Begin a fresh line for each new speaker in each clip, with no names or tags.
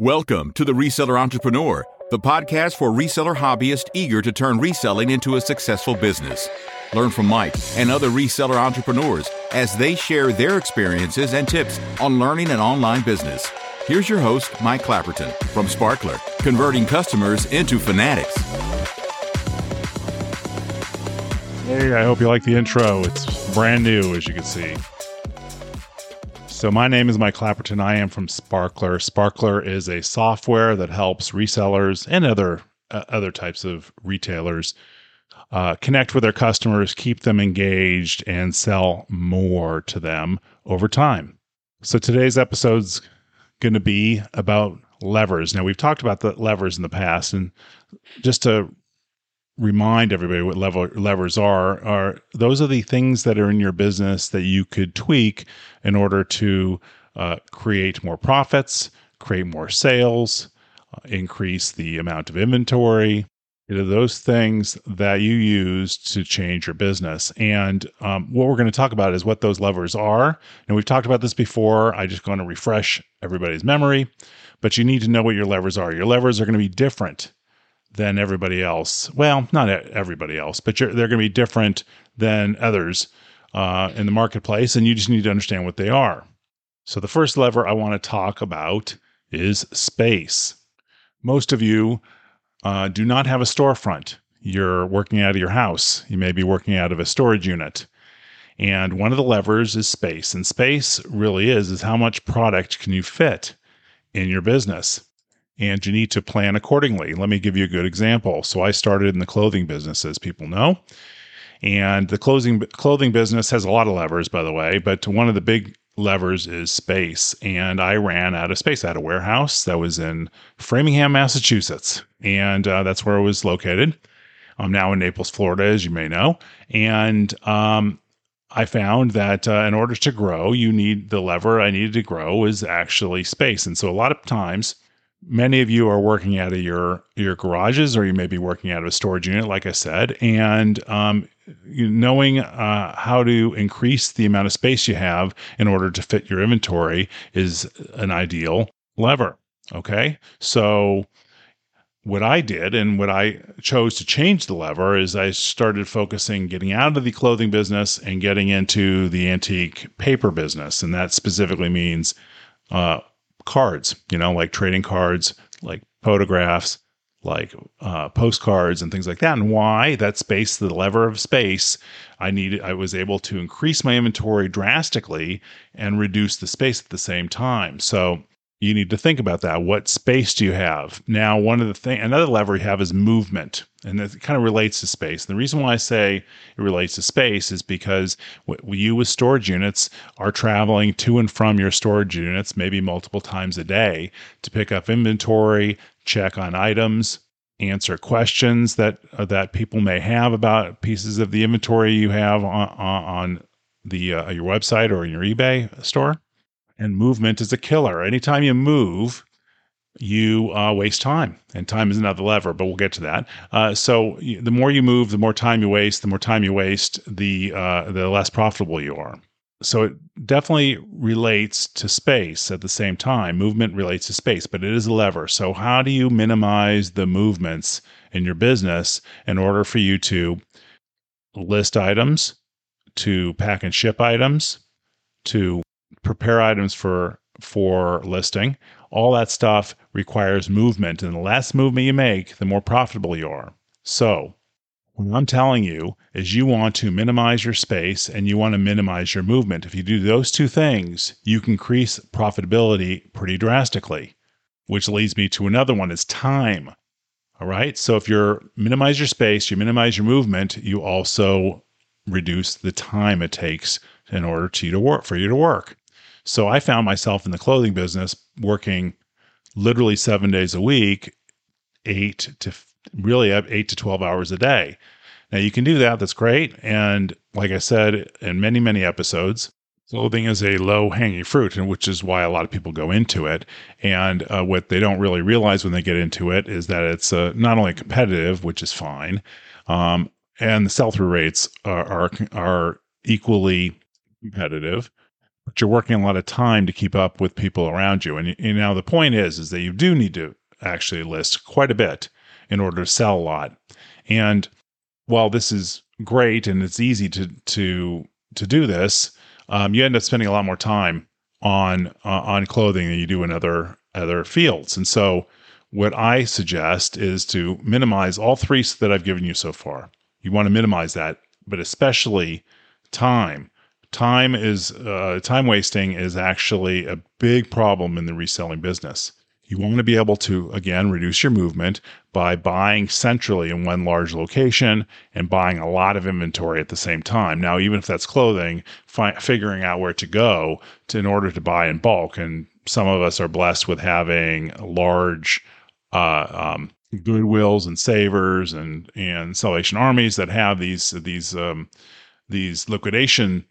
Welcome to the Reseller Entrepreneur, the podcast for reseller hobbyists eager to turn reselling into a successful business. Learn from Mike and other reseller entrepreneurs as they share their experiences and tips on learning an online business. Here's your host, Mike Clapperton from Sparkler, converting customers into fanatics.
Hey, I hope you like the intro. It's brand new, as you can see. So, my name is Mike Clapperton. I am from Sparkler. Sparkler is a software that helps resellers and other uh, other types of retailers uh, connect with their customers, keep them engaged, and sell more to them over time. So, today's episode's going to be about levers. Now, we've talked about the levers in the past, and just to remind everybody what lever, levers are are those are the things that are in your business that you could tweak in order to uh, create more profits create more sales uh, increase the amount of inventory. You know, those things that you use to change your business. And um, what we're going to talk about is what those levers are. And we've talked about this before. I just want to refresh everybody's memory. But you need to know what your levers are. Your levers are going to be different than everybody else. Well, not everybody else, but they're going to be different than others uh, in the marketplace, and you just need to understand what they are. So, the first lever I want to talk about is space. Most of you uh, do not have a storefront. You're working out of your house. You may be working out of a storage unit. And one of the levers is space. And space really is is how much product can you fit in your business and you need to plan accordingly. Let me give you a good example. So I started in the clothing business, as people know. And the clothing clothing business has a lot of levers, by the way, but one of the big levers is space. And I ran out of space. I had a warehouse that was in Framingham, Massachusetts, and uh, that's where I was located. I'm now in Naples, Florida, as you may know. And um, I found that uh, in order to grow, you need the lever I needed to grow is actually space. And so a lot of times many of you are working out of your your garages or you may be working out of a storage unit like i said and um, knowing uh, how to increase the amount of space you have in order to fit your inventory is an ideal lever okay? So what i did and what i chose to change the lever is i started focusing getting out of the clothing business and getting into the antique paper business and that specifically means uh, cards, you know, like trading cards, like photographs, like uh, postcards and things like that. And why that space, the lever of space, I needed, I was able to increase my inventory drastically and reduce the space at the same time. So you need to think about that. What space do you have? Now, one of the thing, another lever you have is movement, and that kind of relates to space. And the reason why I say it relates to space is because you with storage units are traveling to and from your storage units maybe multiple times a day to pick up inventory, check on items, answer questions that uh, that people may have about pieces of the inventory you have on, on the uh, your website or in your eBay store and movement is a killer. Anytime you move, you uh, waste time, and time is another lever, but we'll get to that. Uh, so the more you move, the more time you waste. The more time you waste, the uh, the less profitable you are. So it definitely relates to space at the same time. Movement relates to space, but it is a lever. So how do you minimize the movements in your business in order for you to list items, to pack and ship items, to prepare items for for listing. All that stuff requires movement, and the less movement you make, the more profitable you are. So, what I'm telling you is you want to minimize your space and you want to minimize your movement. If you do those two things, you can increase profitability pretty drastically. Which leads me to another one is time. All right. So if you minimize your space, you minimize your movement, you also reduce the time it takes in order to you to work for you to work. So I found myself in the clothing business working literally seven days a week, eight to really eight to 12 hours a day. Now you can do that. That's great. And like I said in many, many episodes, clothing is a low hanging fruit, and which is why a lot of people go into it. And uh, what they don't really realize when they get into it is that it's uh, not only competitive, which is fine, um, and the sell through rates are, are, are equally competitive but you're working a lot of time to keep up with people around you. And, and now the point is, is that you do need to actually list quite a bit in order to sell a lot. And while this is great and it's easy to to to do this, um, you end up spending a lot more time on uh, on clothing than you do in other other fields. And so, what I suggest is to minimize all three that I've given you so far. You want to minimize that, but especially time. Time is uh, time wasting is actually a big problem in the reselling business. You want to be able to, again, reduce your movement by buying centrally in one large location and buying a lot of inventory at the same time. Now, even if that's clothing, fi- figuring out where to go to, in order to buy in bulk. And some of us are blessed with having large uh, um, Goodwills and Savers and and Salvation Armies that have these these um, these liquidation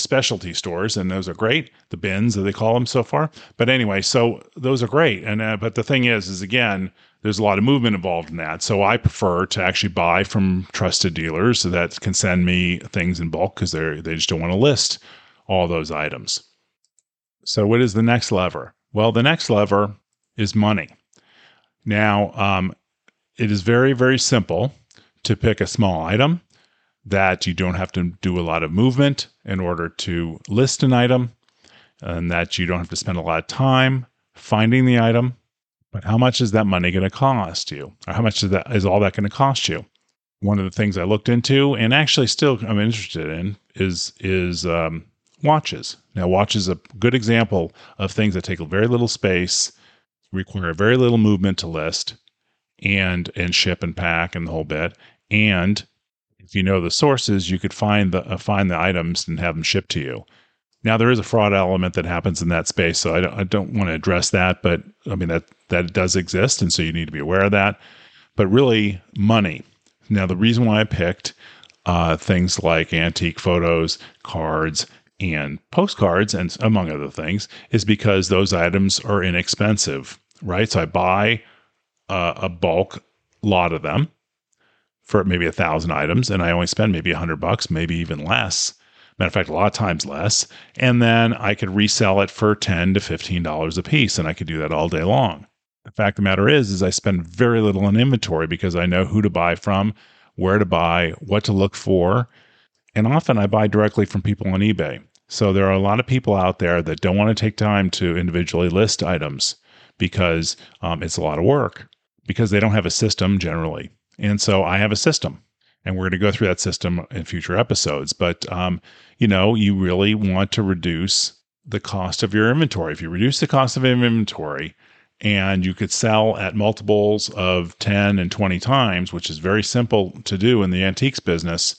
specialty stores, and those are great. The bins, that they call them so far. But anyway, so those are great. And uh, but the thing is, is again, there's a lot of movement involved in that. So I prefer to actually buy from trusted dealers that can send me things in bulk because they they just don't want to list all those items. So what is the next lever? Well, the next lever is money. Now, um, it is very very simple to pick a small item that you don't have to do a lot of movement in order to list an item, and that you don't have to spend a lot of time finding the item. But how much is that money going to cost you? Or how much is that is all that going to cost you? One of the things I looked into and actually still I'm interested in is is um, watches. Now, watches a good example of things that take very little space, require very little movement to list, and and ship and pack and the whole bit, and if you know the sources, you could find the uh, find the items and have them shipped to you. Now there is a fraud element that happens in that space, so I don't, I don't want to address that, but I mean that that does exist, and so you need to be aware of that. But really, money. Now the reason why I picked uh, things like antique photos, cards, and postcards, and among other things, is because those items are inexpensive, right? So I buy uh, a bulk lot of them for maybe a thousand items and I only spend maybe a hundred bucks, maybe even less. Matter of fact, a lot of times less. And then I could resell it for 10 to $15 a piece and I could do that all day long. The fact of the matter is, is I spend very little on inventory because I know who to buy from, where to buy, what to look for. And often I buy directly from people on eBay. So there are a lot of people out there that don't want to take time to individually list items because um, it's a lot of work because they don't have a system generally. And so I have a system and we're going to go through that system in future episodes. But, um, you know, you really want to reduce the cost of your inventory. If you reduce the cost of inventory and you could sell at multiples of 10 and 20 times, which is very simple to do in the antiques business,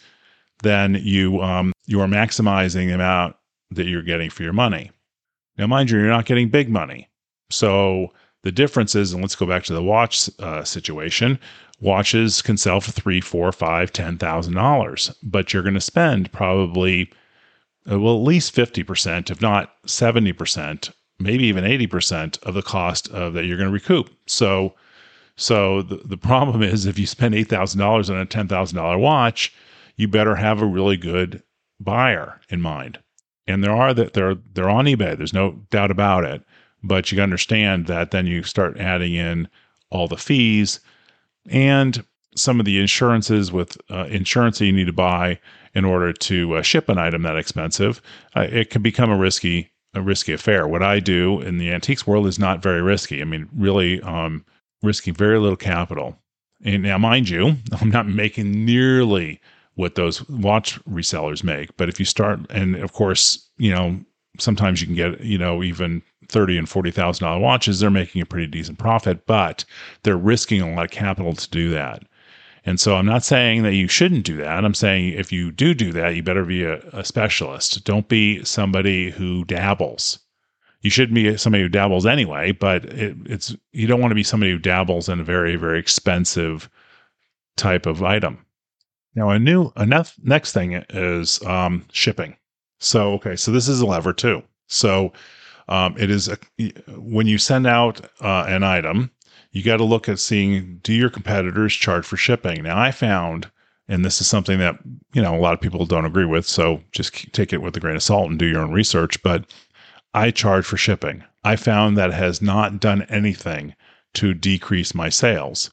then you, um, you are maximizing the amount that you're getting for your money. Now, mind you, you're not getting big money. So the difference is, and let's go back to the watch uh, situation watches can sell for three, four, five, ten thousand dollars, but you're going to spend probably uh, well at least fifty percent, if not seventy percent, maybe even eighty percent of the cost of that you're going to recoup. So, so the, the problem is if you spend eight thousand dollars on a ten thousand dollar watch, you better have a really good buyer in mind. And there are that they're they're on eBay. There's no doubt about it. But you understand that then you start adding in all the fees and some of the insurances with uh, insurance that you need to buy in order to uh, ship an item that expensive, uh, it can become a risky a risky affair. What I do in the antiques world is not very risky. I mean, really um, risking very little capital. And now, mind you, I'm not making nearly what those watch resellers make. But if you start, and of course, you know, sometimes you can get, you know, even thirty and forty thousand dollar watches, they're making a pretty decent profit, but they're risking a lot of capital to do that. And so I'm not saying that you shouldn't do that. I'm saying if you do do that, you better be a, a specialist. Don't be somebody who dabbles. You shouldn't be somebody who dabbles anyway, but it, it's you don't want to be somebody who dabbles in a very very expensive type of item. Now, a new enough next thing is um, shipping. So okay, so this is a lever too. So um, it is a, when you send out uh, an item, you got to look at seeing do your competitors charge for shipping. Now, I found and this is something that you know a lot of people don't agree with so just take it with a grain of salt and do your own research but i charge for shipping. I found that has not done anything to decrease my sales.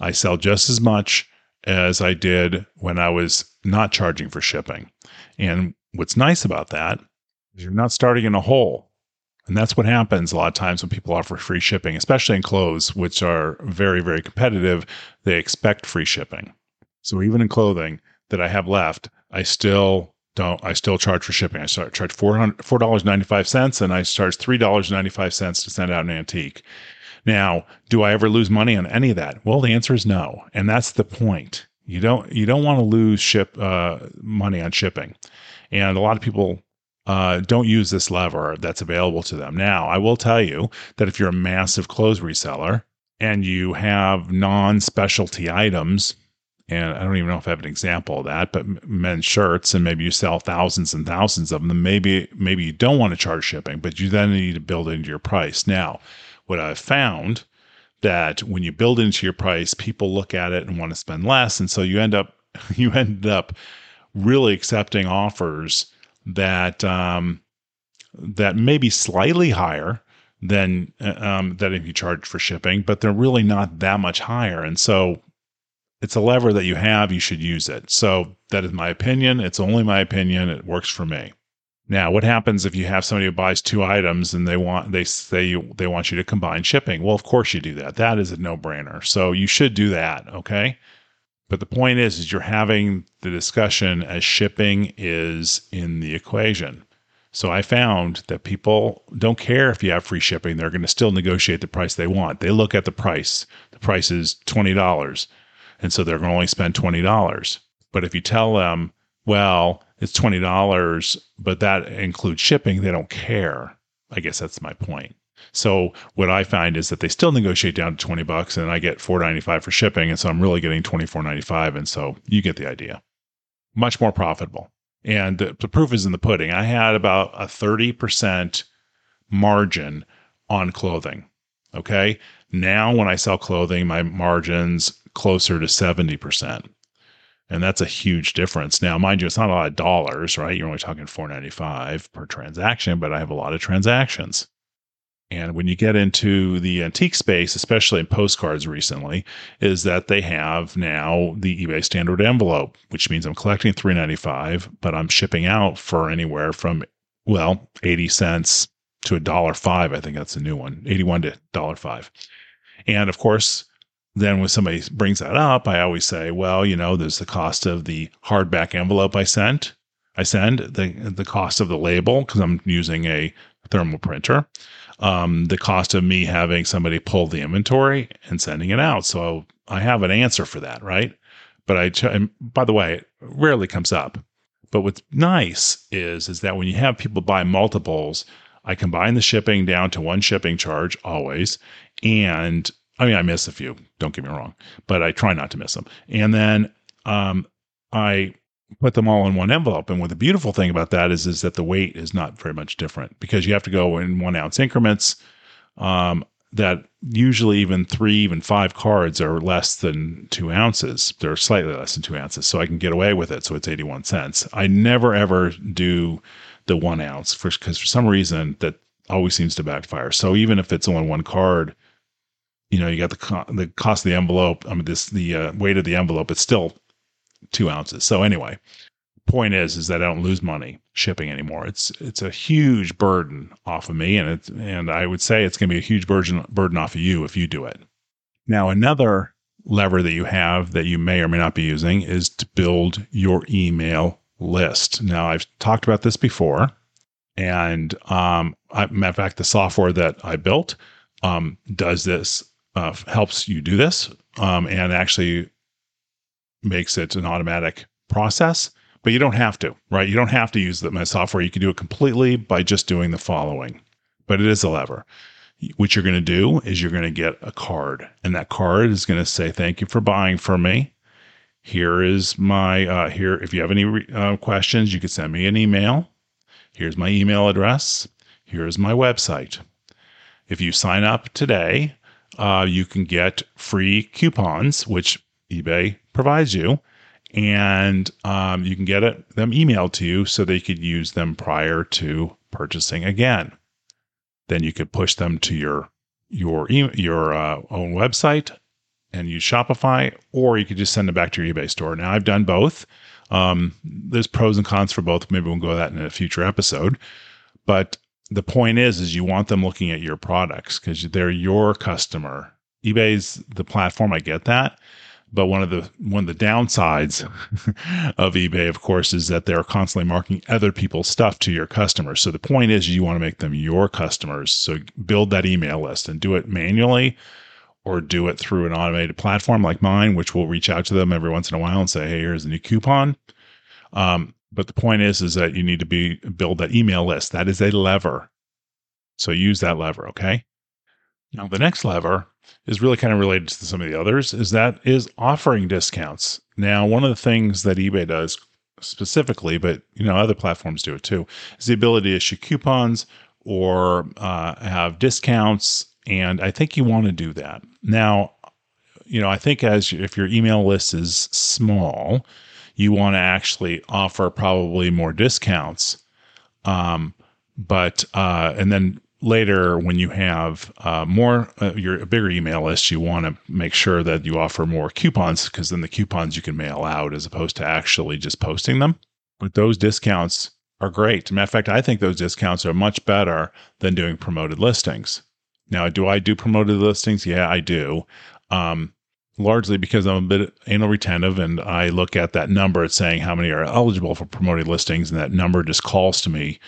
I sell just as much as i did when i was not charging for shipping. And what's nice about that is you're not starting in a hole and that's what happens a lot of times when people offer free shipping especially in clothes which are very very competitive they expect free shipping so even in clothing that I have left, I still don't. I still charge for shipping. I start charge four four dollars ninety five cents, and I charge three dollars ninety five cents to send out an antique. Now, do I ever lose money on any of that? Well, the answer is no, and that's the point. You don't you don't want to lose ship uh, money on shipping, and a lot of people uh, don't use this lever that's available to them. Now, I will tell you that if you're a massive clothes reseller and you have non specialty items and I don't even know if I have an example of that, but men's shirts, and maybe you sell thousands and thousands of them. Maybe maybe you don't want to charge shipping, but you then need to build into your price. Now, what I've found that when you build into your price, people look at it and want to spend less, and so you end up you end up really accepting offers that um, that may be slightly higher than um, that if you charge for shipping, but they're really not that much higher, and so it's a lever that you have, you should use it. So that is my opinion. It's only my opinion. It works for me. Now, what happens if you have somebody who buys two items and they want they say you, they want you to combine shipping? Well, of course you do that. That is a no-brainer. So you should do that, okay? But the point is is you're having the discussion as shipping is in the equation. So I found that people don't care if you have free shipping. They're going to still negotiate the price they want. They look at the price. The price is $20. And so they're going to only spend $20. But if you tell them, well, it's $20, but that includes shipping, they don't care. I guess that's my point. So what I find is that they still negotiate down to 20 bucks and I get 4.95 for shipping and so I'm really getting 24.95 and so you get the idea. Much more profitable. And the, the proof is in the pudding. I had about a 30% margin on clothing. Okay? Now when I sell clothing, my margins closer to 70%. And that's a huge difference. Now, mind you, it's not a lot of dollars, right? You're only talking 495 per transaction, but I have a lot of transactions. And when you get into the antique space, especially in postcards recently, is that they have now the eBay standard envelope, which means I'm collecting 395, but I'm shipping out for anywhere from well, 80 cents to a dollar five. I think that's a new one, 81 to dollar five. And of course, then when somebody brings that up, I always say, well, you know, there's the cost of the hardback envelope I sent. I send the the cost of the label because I'm using a thermal printer. Um, the cost of me having somebody pull the inventory and sending it out. So I have an answer for that, right? But I, ch- by the way, it rarely comes up. But what's nice is is that when you have people buy multiples, I combine the shipping down to one shipping charge always, and I mean, I miss a few. Don't get me wrong, but I try not to miss them. And then um, I put them all in one envelope. And what the beautiful thing about that is, is that the weight is not very much different because you have to go in one ounce increments. Um, that usually even three, even five cards are less than two ounces. They're slightly less than two ounces, so I can get away with it. So it's eighty-one cents. I never ever do the one ounce because for some reason that always seems to backfire. So even if it's only one card you know, you got the co- the cost of the envelope. I mean, this the uh, weight of the envelope. It's still two ounces. So anyway, point is, is that I don't lose money shipping anymore. It's it's a huge burden off of me, and it's and I would say it's going to be a huge burden burden off of you if you do it. Now, another lever that you have that you may or may not be using is to build your email list. Now, I've talked about this before, and um, I, matter of fact, the software that I built um, does this uh, helps you do this um, and actually makes it an automatic process. But you don't have to, right? You don't have to use the my software. You can do it completely by just doing the following. But it is a lever. What you're going to do is you're going to get a card, and that card is going to say, "Thank you for buying from me. Here is my uh, here. If you have any uh, questions, you can send me an email. Here's my email address. Here's my website. If you sign up today, uh, you can get free coupons, which eBay provides you. and um, you can get it them emailed to you so they could use them prior to purchasing again. Then you could push them to your your your uh, own website and use Shopify, or you could just send them back to your eBay store. Now I've done both. Um, there's pros and cons for both. Maybe we'll go that in a future episode. But the point is, is you want them looking at your products because they're your customer. eBay's the platform. I get that, but one of the one of the downsides of eBay, of course, is that they're constantly marking other people's stuff to your customers. So the point is, you want to make them your customers. So build that email list and do it manually or do it through an automated platform like mine, which will reach out to them every once in a while and say, "Hey, here's a new coupon." Um, but the point is, is that you need to be build that email list. That is a lever. So use that lever. Okay. Now the next lever is really kind of related to some of the others. Is that is offering discounts. Now one of the things that eBay does specifically, but you know other platforms do it too, is the ability to issue coupons or uh, have discounts. And I think you want to do that now. You know, I think as if your email list is small, you want to actually offer probably more discounts. Um, but uh, and then later when you have uh, more uh, your bigger email list you want to make sure that you offer more coupons because then the coupons you can mail out as opposed to actually just posting them. But those discounts are great. Matter of fact i think those discounts are much better than doing promoted listings. Now do i do promoted listings? Yeah i do. Um, largely because I'm a bit anal retentive and I look at that number, it's saying how many are eligible for promoted listings, and that number just calls to me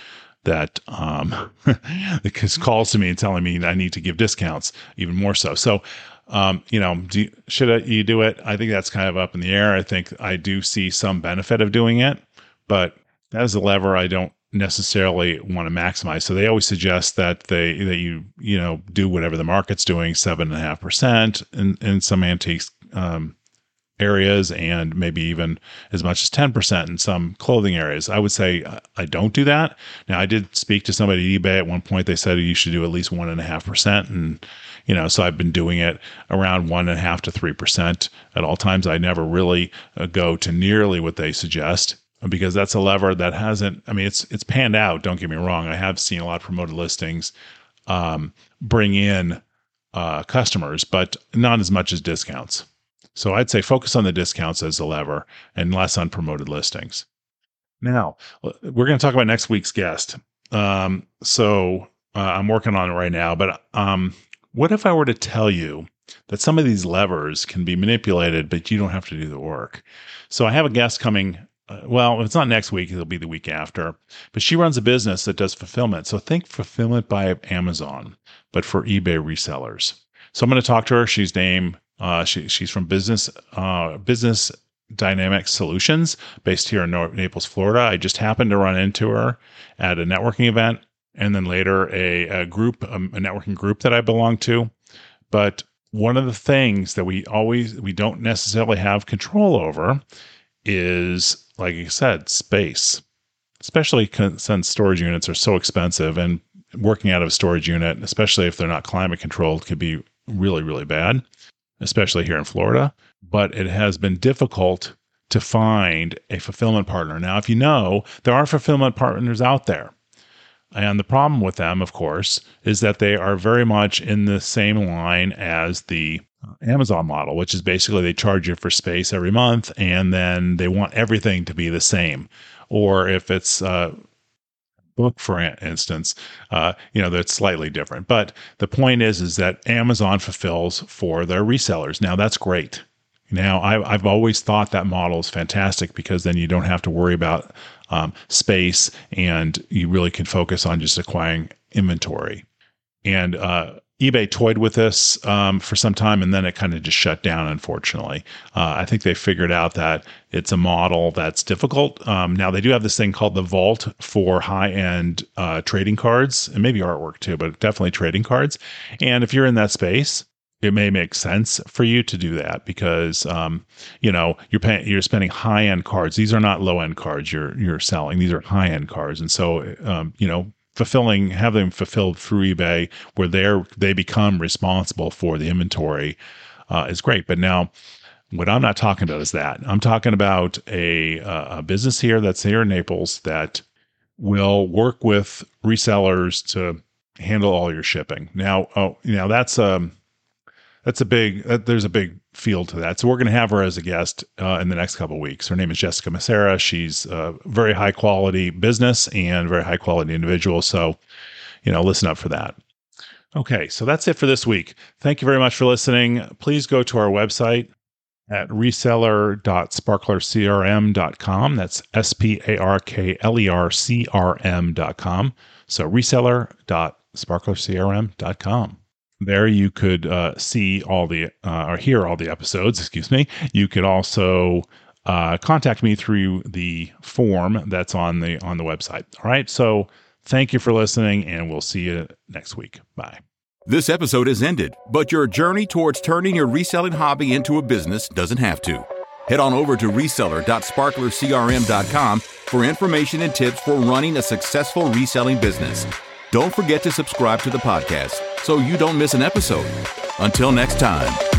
that um calls to me and telling me I need to give discounts even more so. So um, you know, do should I, you do it? I think that's kind of up in the air. I think I do see some benefit of doing it, but that is a lever I don't necessarily want to maximize. So they always suggest that they that you you know do whatever the market's doing, seven and a half percent in in some antiques um, areas, and maybe even as much as ten percent in some clothing areas. I would say I don't do that. Now I did speak to somebody at eBay at one point. They said you should do at least one and a half percent, and you know so I've been doing it around one and a half to three percent at all times. I never really uh, go to nearly what they suggest because that's a lever that hasn't i mean it's it's panned out don't get me wrong i have seen a lot of promoted listings um, bring in uh, customers but not as much as discounts so i'd say focus on the discounts as a lever and less on promoted listings now we're going to talk about next week's guest um, so uh, i'm working on it right now but um, what if i were to tell you that some of these levers can be manipulated but you don't have to do the work so i have a guest coming uh, well, it's not next week, it'll be the week after. But she runs a business that does fulfillment. So think fulfillment by Amazon, but for eBay resellers. So I'm going to talk to her. She's named, uh, she, she's from Business, uh, Business Dynamic Solutions based here in Naples, Florida. I just happened to run into her at a networking event and then later a, a group, a, a networking group that I belong to. But one of the things that we always, we don't necessarily have control over is like you said, space, especially since storage units are so expensive and working out of a storage unit, especially if they're not climate controlled, could be really, really bad, especially here in Florida. But it has been difficult to find a fulfillment partner. Now, if you know, there are fulfillment partners out there. And the problem with them, of course, is that they are very much in the same line as the uh, Amazon model, which is basically they charge you for space every month and then they want everything to be the same. Or if it's a book, for instance, uh, you know, that's slightly different. But the point is, is that Amazon fulfills for their resellers. Now that's great. Now I, I've always thought that model is fantastic because then you don't have to worry about um, space and you really can focus on just acquiring inventory. And uh, eBay toyed with this um, for some time and then it kind of just shut down, unfortunately. Uh, I think they figured out that it's a model that's difficult. Um, now, they do have this thing called the Vault for high end uh, trading cards and maybe artwork too, but definitely trading cards. And if you're in that space, it may make sense for you to do that because um, you know you're paying you're spending high end cards. These are not low end cards you're you're selling. These are high end cards, and so um, you know fulfilling have them fulfilled through eBay where they're they become responsible for the inventory uh, is great. But now What I'm not talking about is that. I'm talking about a, a business here that's here in Naples that will work with resellers to handle all your shipping. Now, oh, know that's um that's a big uh, there's a big field to that. So we're going to have her as a guest uh, in the next couple weeks. Her name is Jessica Macera. She's a very high quality business and very high quality individual. So, you know, listen up for that. Okay, so that's it for this week. Thank you very much for listening. Please go to our website at reseller.sparklercrm.com. That's S P A R K L E R C R M.com. So reseller.sparklercrm.com. There you could uh, see all the uh, or hear all the episodes. Excuse me. You could also uh, contact me through the form that's on the on the website. All right. So thank you for listening, and we'll see you next week. Bye.
This episode has ended, but your journey towards turning your reselling hobby into a business doesn't have to. Head on over to reseller.sparklercrm.com for information and tips for running a successful reselling business. Don't forget to subscribe to the podcast so you don't miss an episode. Until next time.